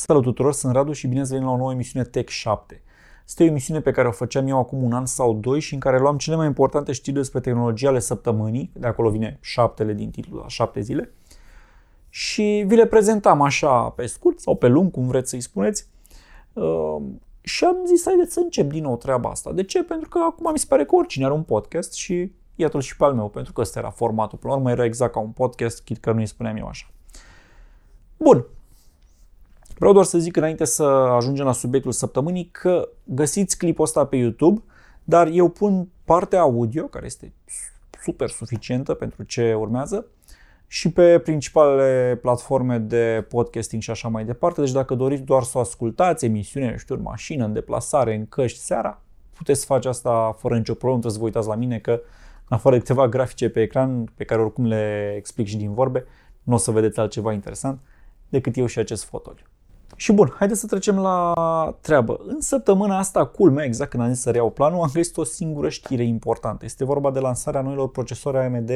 Salut tuturor, sunt Radu și bine ați venit la o nouă emisiune Tech 7. Este o emisiune pe care o făceam eu acum un an sau doi și în care luam cele mai importante știri despre tehnologia ale săptămânii, de acolo vine șaptele din titlu, la șapte zile, și vi le prezentam așa pe scurt sau pe lung, cum vreți să-i spuneți. Uh, și am zis, haideți să încep din nou treaba asta. De ce? Pentru că acum mi se pare că oricine are un podcast și iată-l și pe al meu, pentru că ăsta era formatul. Până la urmă era exact ca un podcast, chit că nu îi spuneam eu așa. Bun, Vreau doar să zic înainte să ajungem la subiectul săptămânii că găsiți clipul ăsta pe YouTube, dar eu pun partea audio, care este super suficientă pentru ce urmează, și pe principalele platforme de podcasting și așa mai departe. Deci dacă doriți doar să o ascultați, emisiune, știu, în mașină, în deplasare, în căști, seara, puteți face asta fără nicio problemă, trebuie să vă uitați la mine că în afară de câteva grafice pe ecran, pe care oricum le explic și din vorbe, nu o să vedeți altceva interesant decât eu și acest fotoliu. Și bun, haideți să trecem la treabă. În săptămâna asta, culmea, exact când am zis să reiau planul, am găsit o singură știre importantă. Este vorba de lansarea noilor procesori AMD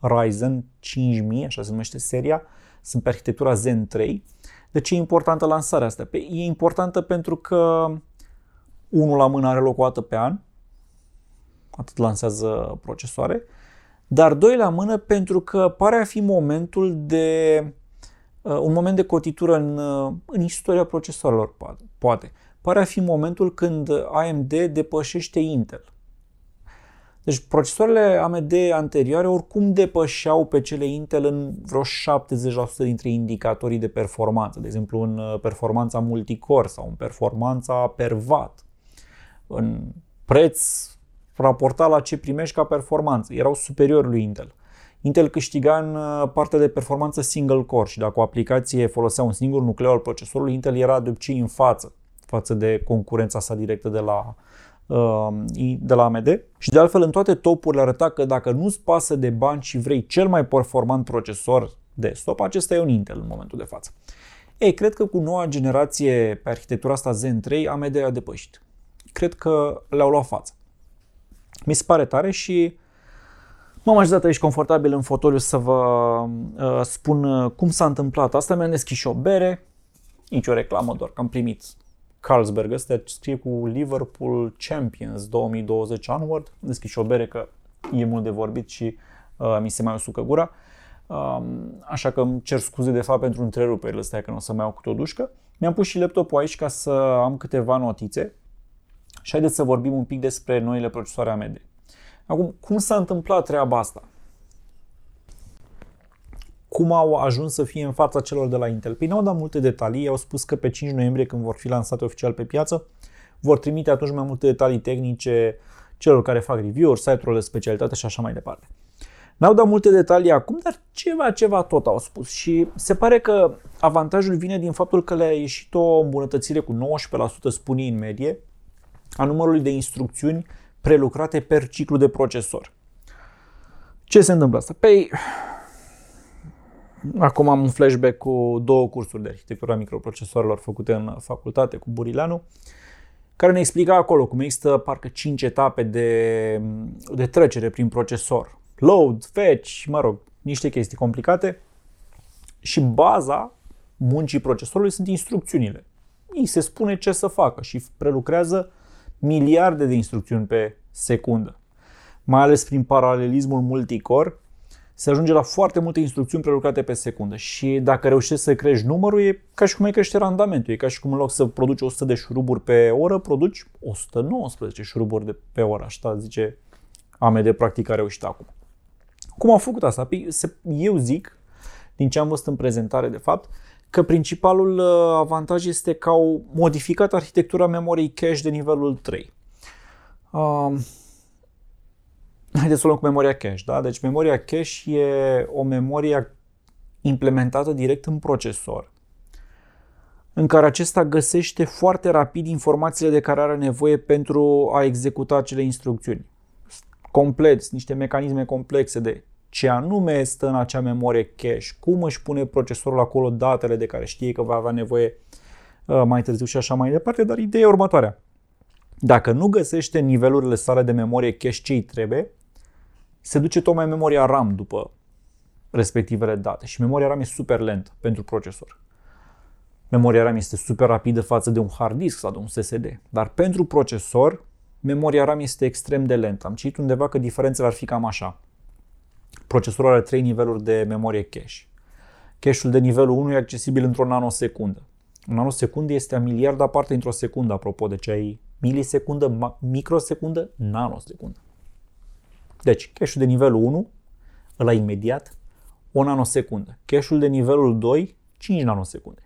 Ryzen 5000, așa se numește seria. Sunt pe arhitectura Zen 3. De ce e importantă lansarea asta? Pe, e importantă pentru că unul la mână are loc o dată pe an, atât lansează procesoare, dar doi la mână pentru că pare a fi momentul de Uh, un moment de cotitură în, uh, în istoria procesoarelor, poate. Pare a fi momentul când AMD depășește Intel. Deci procesoarele AMD anterioare oricum depășeau pe cele Intel în vreo 70% dintre indicatorii de performanță, de exemplu în uh, performanța multicore sau în performanța per watt, în preț raportat la ce primești ca performanță. Erau superiori lui Intel. Intel câștiga în uh, partea de performanță single core și dacă o aplicație folosea un singur nucleu al procesorului, Intel era de obicei în față față de concurența sa directă de la, uh, de la AMD. Și de altfel în toate topurile arăta că dacă nu-ți pasă de bani și vrei cel mai performant procesor desktop, acesta e un Intel în momentul de față. Ei, cred că cu noua generație pe arhitectura asta Zen 3, AMD a depășit. Cred că le-au luat față. Mi se pare tare și M-am așezat aici confortabil în fotoliu să vă uh, spun uh, cum s-a întâmplat asta. Mi-am deschis și o bere, nici o reclamă, doar că am primit Carlsberg ăsta, scrie cu Liverpool Champions 2020 onward. Am deschis și o bere că e mult de vorbit și uh, mi se mai usucă gura. Uh, așa că îmi cer scuze de fapt pentru întreruperile astea că nu o să mai iau cu o dușcă. Mi-am pus și laptopul aici ca să am câteva notițe și haideți să vorbim un pic despre noile procesoare AMD. Acum, cum s-a întâmplat treaba asta? Cum au ajuns să fie în fața celor de la Intel? Păi n-au dat multe detalii, au spus că pe 5 noiembrie, când vor fi lansate oficial pe piață, vor trimite atunci mai multe detalii tehnice celor care fac review-uri, site-urile de specialitate și așa mai departe. N-au dat multe detalii acum, dar ceva, ceva tot au spus și se pare că avantajul vine din faptul că le-a ieșit o îmbunătățire cu 19%, spune în medie, a numărului de instrucțiuni prelucrate per ciclu de procesor. Ce se întâmplă asta? Păi, acum am un flashback cu două cursuri de arhitectura microprocesoarelor făcute în facultate cu Burileanu, care ne explica acolo cum există parcă 5 etape de, de trecere prin procesor. Load, fetch, mă rog, niște chestii complicate. Și baza muncii procesorului sunt instrucțiunile. Îi se spune ce să facă și prelucrează miliarde de instrucțiuni pe secundă. Mai ales prin paralelismul multicore, se ajunge la foarte multe instrucțiuni prelucrate pe secundă și dacă reușești să crești numărul, e ca și cum ai crește randamentul. E ca și cum în loc să produci 100 de șuruburi pe oră, produci 119 șuruburi de pe oră. Așa zice AMD practic a reușit acum. Cum au făcut asta? Păi, eu zic, din ce am văzut în prezentare de fapt, că principalul uh, avantaj este că au modificat arhitectura memoriei cache de nivelul 3. Uh, haideți să o luăm cu memoria cache. Da? Deci memoria cache e o memorie implementată direct în procesor, în care acesta găsește foarte rapid informațiile de care are nevoie pentru a executa acele instrucțiuni. Complet, niște mecanisme complexe de ce anume stă în acea memorie cache, cum își pune procesorul acolo datele de care știe că va avea nevoie uh, mai târziu și așa mai departe, dar ideea e următoarea. Dacă nu găsește nivelurile sale de memorie cache ce îi trebuie, se duce tocmai memoria RAM după respectivele date și memoria RAM e super lentă pentru procesor. Memoria RAM este super rapidă față de un hard disk sau de un SSD. Dar pentru procesor, memoria RAM este extrem de lentă. Am citit undeva că diferențele ar fi cam așa. Procesorul are 3 niveluri de memorie cache. Cache-ul de nivelul 1 e accesibil într-o nanosecundă. Un nanosecundă este a miliard aparte într-o secundă, apropo de ce ai milisecundă, microsecundă, nanosecundă. Deci, cache-ul de nivelul 1, ăla imediat, o nanosecundă. Cache-ul de nivelul 2, 5 nanosecunde.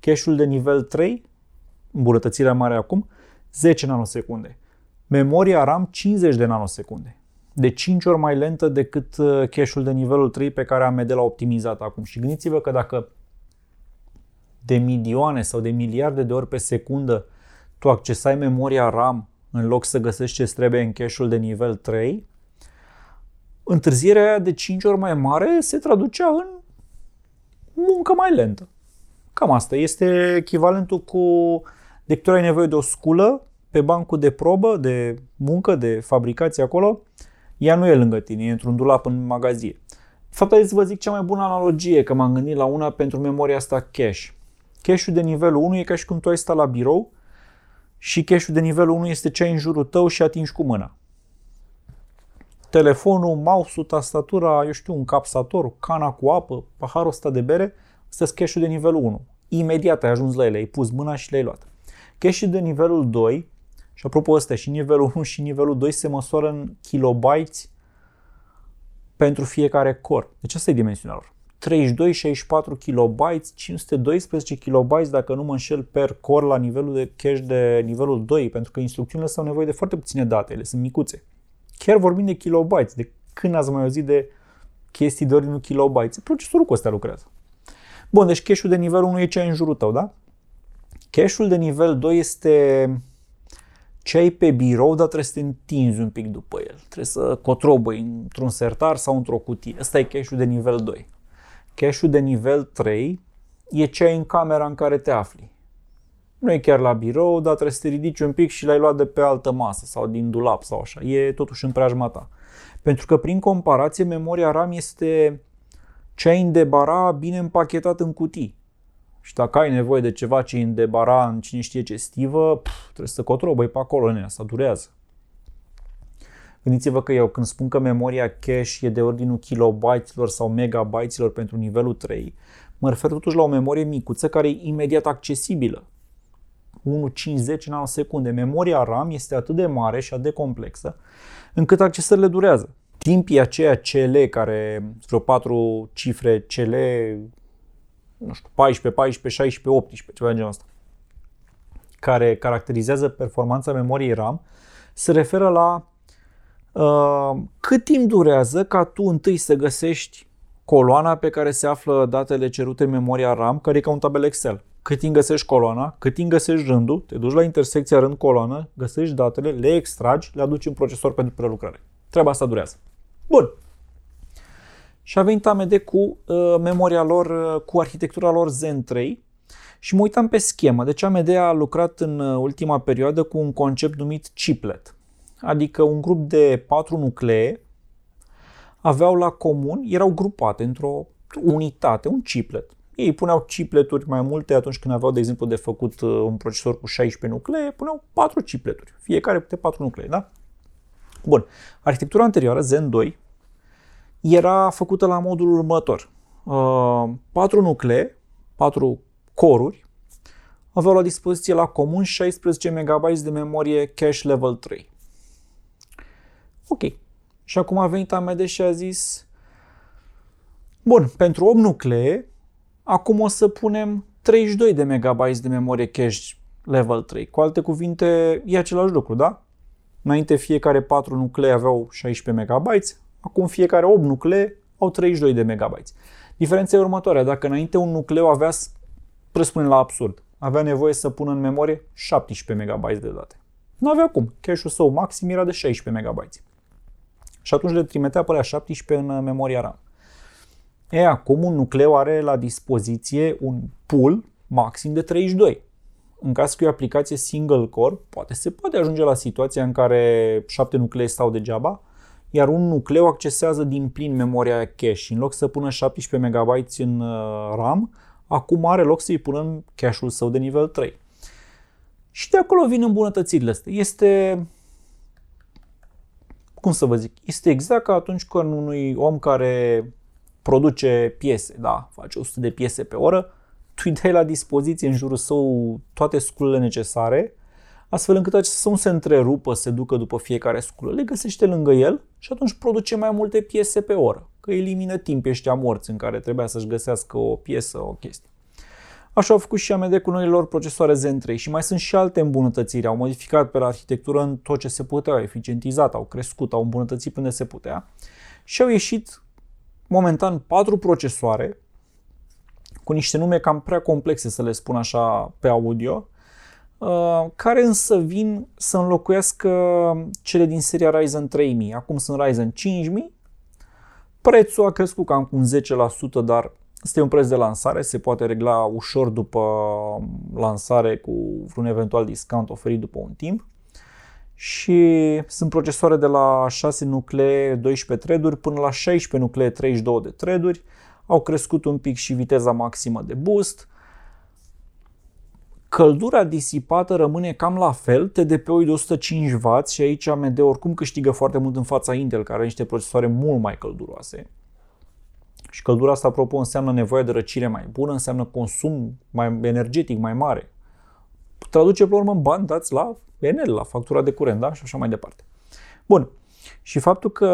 Cache-ul de nivel 3, îmbunătățirea mare acum, 10 nanosecunde. Memoria RAM 50 de nanosecunde. De 5 ori mai lentă decât uh, cache-ul de nivelul 3 pe care AMD l-a optimizat acum. Și gândiți-vă că dacă de milioane sau de miliarde de ori pe secundă tu accesai memoria RAM în loc să găsești ce trebuie în cache-ul de nivel 3, întârzierea aia de 5 ori mai mare se traducea în muncă mai lentă. Cam asta. Este echivalentul cu de câte ori ai nevoie de o sculă pe bancul de probă, de muncă, de fabricație acolo, ea nu e lângă tine, e într-un dulap în magazie. De fapt, să vă zic cea mai bună analogie, că m-am gândit la una pentru memoria asta cache. Cache-ul de nivelul 1 e ca și cum tu ai stat la birou și cache-ul de nivelul 1 este ce ai în jurul tău și atingi cu mâna. Telefonul, mouse-ul, tastatura, eu știu, un capsator, cana cu apă, paharul ăsta de bere, ăsta cache de nivelul 1. Imediat ai ajuns la ele, ai pus mâna și le-ai luat. cache de nivelul 2, și apropo ăsta, și nivelul 1 și nivelul 2 se măsoară în kilobytes pentru fiecare core. Deci asta e dimensiunea lor. 32, 64 kilobytes, 512 kilobytes dacă nu mă înșel per core la nivelul de cache de nivelul 2, pentru că instrucțiunile au nevoie de foarte puține date, ele sunt micuțe. Chiar vorbim de kilobytes, de când ați mai auzit de chestii de ordinul kilobytes? Procesorul cu astea lucrează. Bun, deci cache-ul de nivel 1 e ce ai în jurul tău, da? Cache-ul de nivel 2 este ce ai pe birou, dar trebuie să te întinzi un pic după el. Trebuie să cotrobăi într-un sertar sau într-o cutie. Asta e cache-ul de nivel 2. Cache-ul de nivel 3 e ce ai în camera în care te afli. Nu e chiar la birou, dar trebuie să te ridici un pic și l-ai luat de pe altă masă sau din dulap sau așa. E totuși în preajma ta. Pentru că prin comparație memoria RAM este ce ai în debara bine împachetat în cutii. Și dacă ai nevoie de ceva ce în debara în cine știe ce stivă, pf, trebuie să cotrobăi pe acolo, în asta durează. Gândiți-vă că eu când spun că memoria cache e de ordinul kilobytelor sau megabytelor pentru nivelul 3, mă refer totuși la o memorie micuță care e imediat accesibilă. 1, 5, 10 nanosecunde. Memoria RAM este atât de mare și atât de complexă încât accesările durează. Timpii aceia CL, care vreo patru cifre CL, nu știu, 14, 14, 16, 18, ceva de genul ăsta, care caracterizează performanța memoriei RAM, se referă la uh, cât timp durează ca tu întâi să găsești coloana pe care se află datele cerute în memoria RAM, care e ca un tabel Excel. Cât timp găsești coloana, cât timp găsești rândul, te duci la intersecția rând-coloană, găsești datele, le extragi, le aduci în procesor pentru prelucrare. Treaba asta durează. Bun. Și a venit AMD cu uh, memoria lor, uh, cu arhitectura lor Zen 3 și mă uitam pe schemă. Deci AMD a lucrat în uh, ultima perioadă cu un concept numit chiplet. Adică un grup de patru nuclee aveau la comun, erau grupate într-o unitate, un chiplet. Ei puneau chipleturi mai multe atunci când aveau, de exemplu, de făcut uh, un procesor cu 16 nuclee, puneau 4 chipleturi, fiecare câte 4 nuclee, da? Bun. Arhitectura anterioară, Zen 2, era făcută la modul următor. Uh, 4 nuclee, 4 coruri, aveau la dispoziție la comun 16 MB de memorie cache level 3. Ok. Și acum a venit AMD și a zis Bun, pentru 8 nuclee Acum o să punem 32 de MB de memorie cache level 3. Cu alte cuvinte, e același lucru, da? Înainte fiecare 4 nuclee aveau 16 MB, acum fiecare 8 nuclee au 32 de MB. Diferența e următoarea. Dacă înainte un nucleu avea, presupunem la absurd, avea nevoie să pună în memorie 17 MB de date. Nu avea cum. Cache-ul său maxim era de 16 MB. Și atunci le trimitea pe 17 în memoria RAM. E, acum un nucleu are la dispoziție un pool maxim de 32. În caz că e o aplicație single core, poate se poate ajunge la situația în care 7 nuclee stau degeaba, iar un nucleu accesează din plin memoria cache. În loc să pună 17 MB în uh, RAM, acum are loc să-i punem cache-ul său de nivel 3. Și de acolo vin îmbunătățirile astea. Este, cum să vă zic, este exact ca atunci când unui om care produce piese, da, face 100 de piese pe oră, tu îi dai la dispoziție în jurul său toate sculele necesare, astfel încât acesta să nu se întrerupă, se ducă după fiecare sculă. Le găsește lângă el și atunci produce mai multe piese pe oră, că elimină timp ăștia morți în care trebuia să-și găsească o piesă, o chestie. Așa au făcut și AMD cu noile lor procesoare Zen 3 și mai sunt și alte îmbunătățiri. Au modificat pe la arhitectură în tot ce se putea, au eficientizat, au crescut, au îmbunătățit până se putea și au ieșit momentan patru procesoare cu niște nume cam prea complexe, să le spun așa, pe audio, uh, care însă vin să înlocuiască cele din seria Ryzen 3000. Acum sunt Ryzen 5000. Prețul a crescut cam cu un 10%, dar este un preț de lansare, se poate regla ușor după lansare cu vreun eventual discount oferit după un timp. Și sunt procesoare de la 6 nuclee 12 thread până la 16 nuclee 32 de thread au crescut un pic și viteza maximă de boost. Căldura disipată rămâne cam la fel, TDP-ul de 105W și aici AMD oricum câștigă foarte mult în fața Intel, care are niște procesoare mult mai călduroase. Și căldura asta, apropo, înseamnă nevoie de răcire mai bună, înseamnă consum mai energetic mai mare. Traduce, pe urmă, în bani dați la Enel, la factura de curent, da? Și așa mai departe. Bun. Și faptul că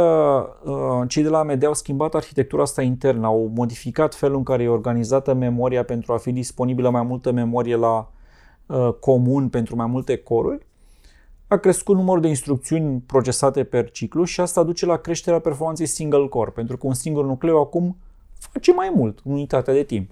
uh, cei de la AMD au schimbat arhitectura asta internă, au modificat felul în care e organizată memoria pentru a fi disponibilă mai multă memorie la uh, comun pentru mai multe coruri, a crescut numărul de instrucțiuni procesate per ciclu și asta duce la creșterea performanței single core, pentru că un singur nucleu acum face mai mult, unitatea de timp.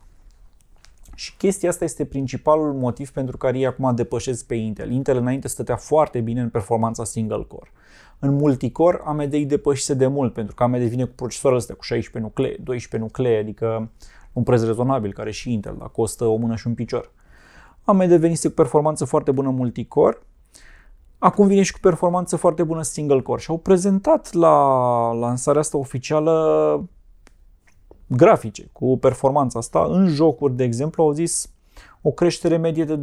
Și chestia asta este principalul motiv pentru care ei acum depășesc pe Intel. Intel înainte stătea foarte bine în performanța single core. În multicore AMD îi depășise de mult, pentru că AMD vine cu procesoarele astea cu 16 nuclee, 12 nuclee, adică un preț rezonabil, care și Intel, dar costă o mână și un picior. AMD venise cu performanță foarte bună multicore, acum vine și cu performanță foarte bună single core și au prezentat la lansarea asta oficială grafice cu performanța asta. În jocuri, de exemplu, au zis o creștere medie de 26%.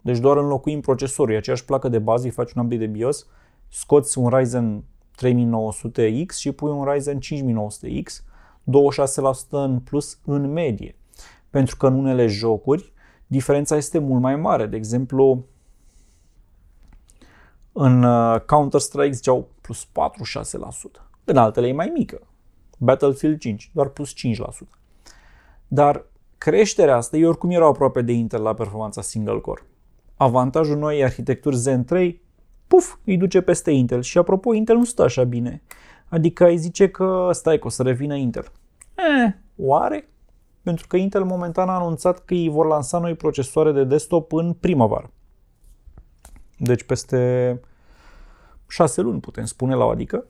Deci doar înlocuim procesorul, e aceeași placă de bază, îi faci un update de BIOS, scoți un Ryzen 3900X și pui un Ryzen 5900X, 26% în plus în medie. Pentru că în unele jocuri diferența este mult mai mare. De exemplu, în uh, Counter-Strike ziceau plus 46%. În altele e mai mică. Battlefield 5, doar plus 5%. Dar creșterea asta, ei oricum erau aproape de Intel la performanța single core. Avantajul noi arhitecturi Zen 3 puf, îi duce peste Intel. Și apropo, Intel nu stă așa bine. Adică îi zice că stai că o să revină Intel. Eh, oare? Pentru că Intel momentan a anunțat că îi vor lansa noi procesoare de desktop în primăvară. Deci peste 6 luni putem spune la o adică.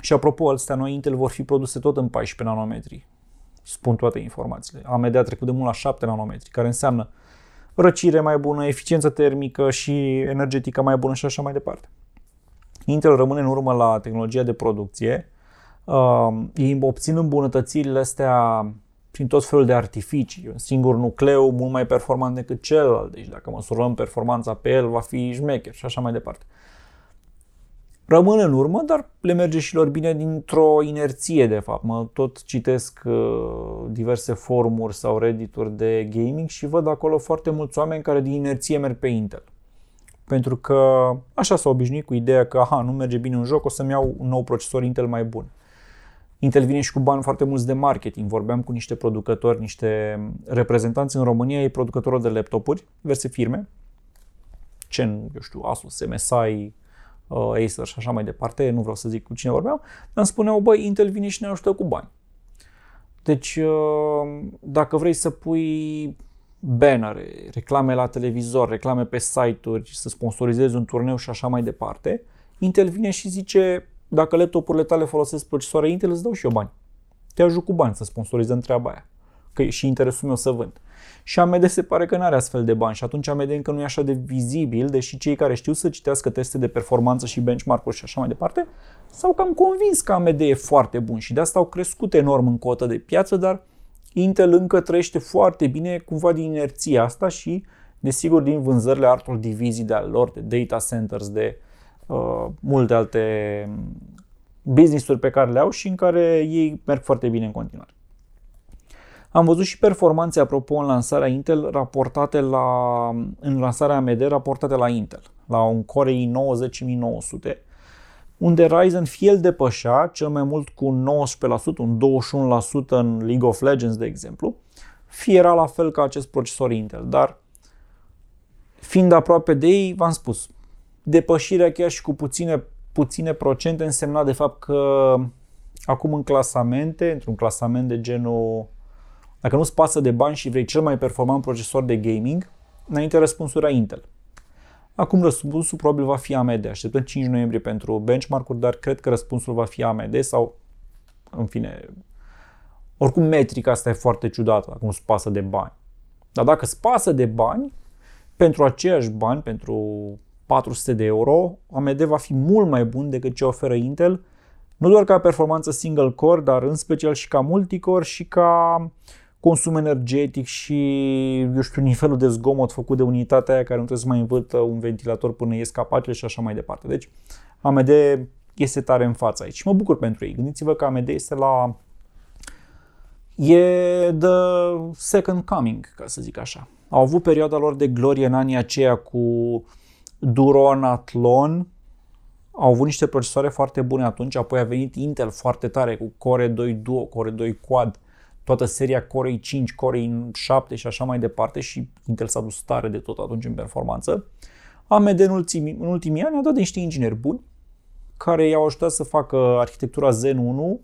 Și apropo, astea noi Intel vor fi produse tot în 14 nanometri. Spun toate informațiile. AMD a trecut de mult la 7 nanometri, care înseamnă răcire mai bună, eficiență termică și energetică mai bună și așa mai departe. Intel rămâne în urmă la tehnologia de producție. Uh, ei obțin îmbunătățirile astea prin tot felul de artificii. Un singur nucleu mult mai performant decât celălalt. Deci dacă măsurăm performanța pe el, va fi șmecher și așa mai departe rămân în urmă, dar le merge și lor bine dintr-o inerție, de fapt. Mă tot citesc uh, diverse forumuri sau reddituri de gaming și văd acolo foarte mulți oameni care din inerție merg pe Intel. Pentru că așa s-au obișnuit cu ideea că, aha, nu merge bine un joc, o să-mi iau un nou procesor Intel mai bun. Intel vine și cu bani foarte mulți de marketing. Vorbeam cu niște producători, niște reprezentanți în România, ei producători de laptopuri, diverse firme, ce, eu știu, Asus, MSI, uh, Acer și așa mai departe, nu vreau să zic cu cine vorbeam, dar îmi spuneau, băi, Intel vine și ne ajută cu bani. Deci, uh, dacă vrei să pui bannere, reclame la televizor, reclame pe site-uri, să sponsorizezi un turneu și așa mai departe, Intel vine și zice, dacă laptopurile tale folosesc procesoare Intel, îți dau și eu bani. Te ajut cu bani să sponsorizăm treaba aia. Că e și interesul meu să vând. Și AMD se pare că nu are astfel de bani și atunci AMD încă nu e așa de vizibil, deși cei care știu să citească teste de performanță și benchmark-uri și așa mai departe, s-au cam convins că AMD e foarte bun și de asta au crescut enorm în cotă de piață, dar Intel încă trăiește foarte bine cumva din inerția asta și desigur din vânzările altor divizii de ale lor, de data centers, de uh, multe alte business-uri pe care le au și în care ei merg foarte bine în continuare. Am văzut și performanțe, apropo, în lansarea Intel raportate la, în lansarea AMD raportate la Intel, la un Core i9 unde Ryzen fie el depășea cel mai mult cu un 19%, un 21% în League of Legends, de exemplu, fie era la fel ca acest procesor Intel, dar fiind aproape de ei, v-am spus, depășirea chiar și cu puține, puține procente însemna de fapt că acum în clasamente, într-un clasament de genul dacă nu-ți pasă de bani și vrei cel mai performant procesor de gaming, înainte răspunsul era Intel. Acum răspunsul probabil va fi AMD. Așteptăm 5 noiembrie pentru benchmark-uri, dar cred că răspunsul va fi AMD sau, în fine, oricum metrica asta e foarte ciudată, dacă nu-ți pasă de bani. Dar dacă îți pasă de bani, pentru aceiași bani, pentru 400 de euro, AMD va fi mult mai bun decât ce oferă Intel, nu doar ca performanță single core, dar în special și ca multicore și ca consum energetic și, eu știu, nivelul de zgomot făcut de unitatea aia care nu trebuie să mai învârtă un ventilator până ies capacele și așa mai departe. Deci, AMD este tare în fața aici și mă bucur pentru ei. Gândiți-vă că AMD este la... e the second coming, ca să zic așa. Au avut perioada lor de glorie în anii aceia cu Duron, Athlon, au avut niște procesoare foarte bune atunci, apoi a venit Intel foarte tare cu Core 2 Duo, Core 2 Quad, toată seria Core i5, Core i7 și așa mai departe și Intel s-a dus tare de tot atunci în performanță. AMD în ultimii, în ultimii ani a dat niște ingineri buni care i-au ajutat să facă arhitectura Zen 1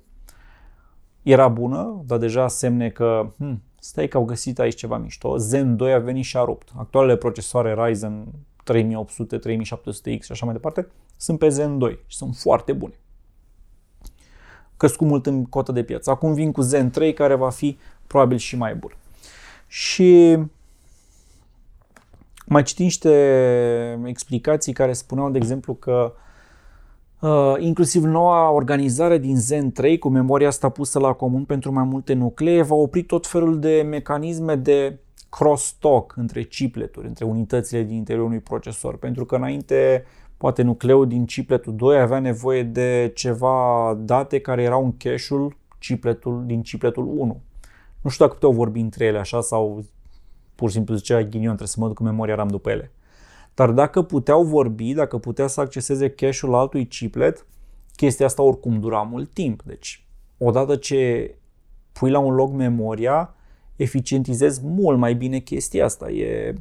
era bună, dar deja semne că hmm, stai că au găsit aici ceva mișto. Zen 2 a venit și a rupt. Actualele procesoare Ryzen 3800, 3700X și așa mai departe sunt pe Zen 2 și sunt foarte bune crescut mult în cotă de piață. Acum vin cu Zen 3 care va fi probabil și mai bun. Și mai citim niște explicații care spuneau, de exemplu, că uh, inclusiv noua organizare din Zen 3 cu memoria asta pusă la comun pentru mai multe nuclee va opri tot felul de mecanisme de cross-talk între chipleturi, între unitățile din interiorul unui procesor. Pentru că înainte uh, poate nucleul din chipletul 2 avea nevoie de ceva date care erau în cache-ul chipletul, din chipletul 1. Nu știu dacă puteau vorbi între ele așa sau pur și simplu zicea ghinion, trebuie să mă duc în memoria RAM după ele. Dar dacă puteau vorbi, dacă putea să acceseze cache-ul altui chiplet, chestia asta oricum dura mult timp. Deci, odată ce pui la un loc memoria, eficientizezi mult mai bine chestia asta. E,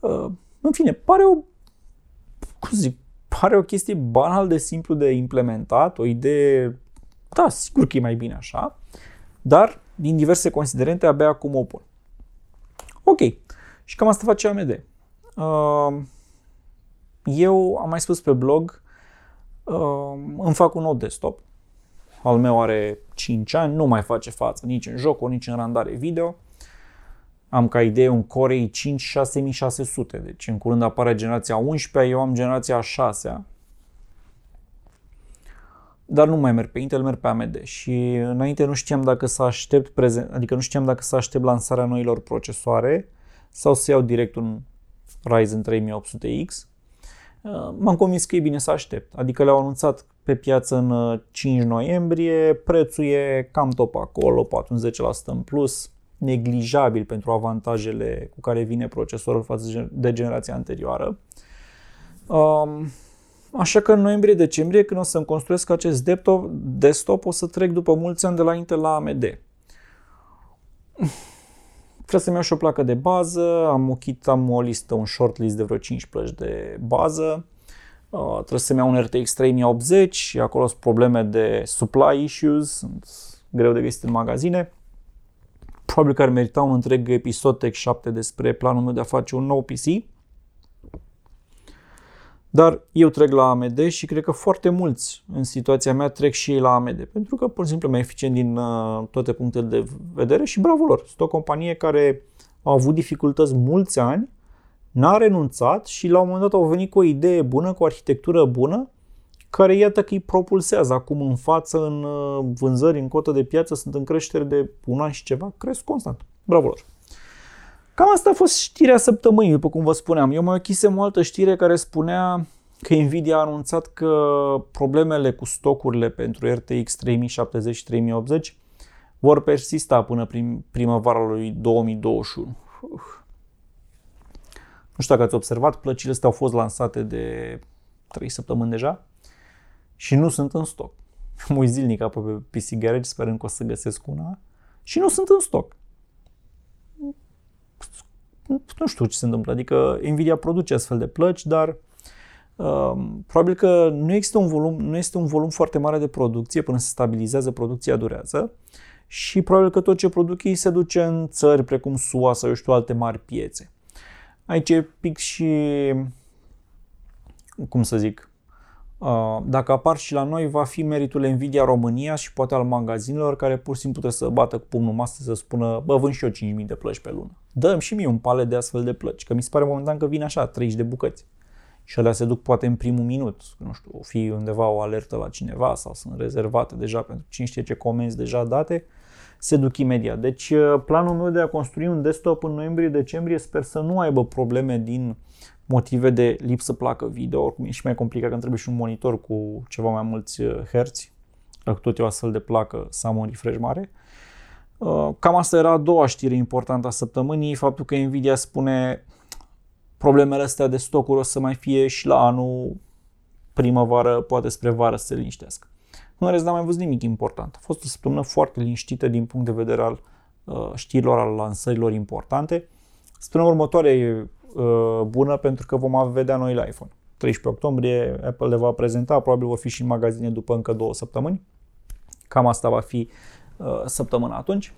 uh, în fine, pare o, cum zic, pare o chestie banal de simplu de implementat, o idee, da, sigur că e mai bine așa, dar din diverse considerente abia acum o pun. Ok, și cam asta face AMD. Uh, eu am mai spus pe blog, uh, îmi fac un nou desktop, al meu are 5 ani, nu mai face față nici în jocuri, nici în randare video. Am ca idee un Core i5 6600, deci în curând apare generația 11 eu am generația 6 dar nu mai merg pe Intel, merg pe AMD și înainte nu știam dacă să aștept prezent, adică nu știam dacă să aștept lansarea noilor procesoare sau să iau direct un Ryzen 3800X. M-am convins că e bine să aștept, adică le-au anunțat pe piață în 5 noiembrie, prețul e cam top acolo, poate un 10% în plus, neglijabil pentru avantajele cu care vine procesorul față de generația anterioară. Um, așa că în noiembrie-decembrie, când o să-mi construiesc acest desktop, desktop, o să trec după mulți ani de la Intel la AMD. Trebuie să-mi iau și o placă de bază, am o kit, am o listă, un shortlist de vreo 5 plăci de bază. Uh, trebuie să-mi iau un RTX 3080 și acolo sunt probleme de supply issues, sunt greu de găsit în magazine probabil că ar merita un întreg episod Tech 7 despre planul meu de a face un nou PC. Dar eu trec la AMD și cred că foarte mulți în situația mea trec și ei la AMD, pentru că pur și simplu mai eficient din uh, toate punctele de vedere și bravo lor. Sunt o companie care a avut dificultăți mulți ani, n-a renunțat și la un moment dat au venit cu o idee bună, cu o arhitectură bună, care iată că îi propulsează acum în față, în uh, vânzări, în cotă de piață, sunt în creștere de un an și ceva, cresc constant. Bravo lor! Cam asta a fost știrea săptămânii, după cum vă spuneam. Eu mai ochisem o altă știre care spunea că Nvidia a anunțat că problemele cu stocurile pentru RTX 3070 și 3080 vor persista până prin primăvara lui 2021. Uf. Nu știu dacă ați observat, plăcile astea au fost lansate de 3 săptămâni deja și nu sunt în stoc. Mă zilnic apă pe PC Garage sperând că o să găsesc una și nu sunt în stoc. Nu știu ce se întâmplă, adică Nvidia produce astfel de plăci, dar uh, probabil că nu există un volum, nu este un volum foarte mare de producție până se stabilizează, producția durează și probabil că tot ce produc ei se duce în țări precum SUA sau eu știu alte mari piețe. Aici e pic și, cum să zic, dacă apar și la noi, va fi meritul Nvidia România și poate al magazinelor care pur și simplu trebuie să bată cu pumnul masă să spună, bă, vând și eu 5.000 de plăci pe lună. Dăm și mie un palet de astfel de plăci, că mi se pare momentan că vin așa, 30 de bucăți. Și alea se duc poate în primul minut, nu știu, o fi undeva o alertă la cineva sau sunt rezervate deja pentru cine știe ce comenzi deja date se duc imediat. Deci uh, planul meu de a construi un desktop în noiembrie-decembrie sper să nu aibă probleme din motive de lipsă placă video, oricum e și mai complicat că trebuie și un monitor cu ceva mai mulți uh, herți, dacă tot e o astfel de placă să am un refresh mare. Uh, cam asta era a doua știre importantă a săptămânii, faptul că Nvidia spune problemele astea de stocuri o să mai fie și la anul primăvară, poate spre vară să se liniștească. În rest, n-am mai văzut nimic important. A fost o săptămână foarte liniștită din punct de vedere al uh, știrilor, al lansărilor importante. Săptămâna următoare e uh, bună pentru că vom vedea noi la iPhone. 13 octombrie Apple le va prezenta, probabil vor fi și în magazine după încă două săptămâni. Cam asta va fi uh, săptămâna atunci.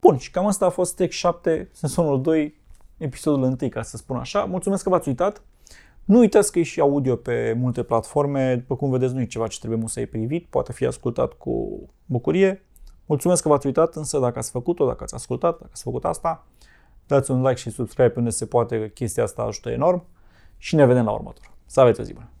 Bun, și cam asta a fost Tech 7, sezonul 2, episodul 1, ca să spun așa. Mulțumesc că v-ați uitat. Nu uitați că e și audio pe multe platforme, după cum vedeți nu e ceva ce trebuie să privit, poate fi ascultat cu bucurie. Mulțumesc că v-ați uitat, însă dacă ați făcut-o, dacă ați ascultat, dacă ați făcut asta, dați un like și subscribe unde se poate, chestia asta ajută enorm și ne vedem la următor. Să aveți o zi bună!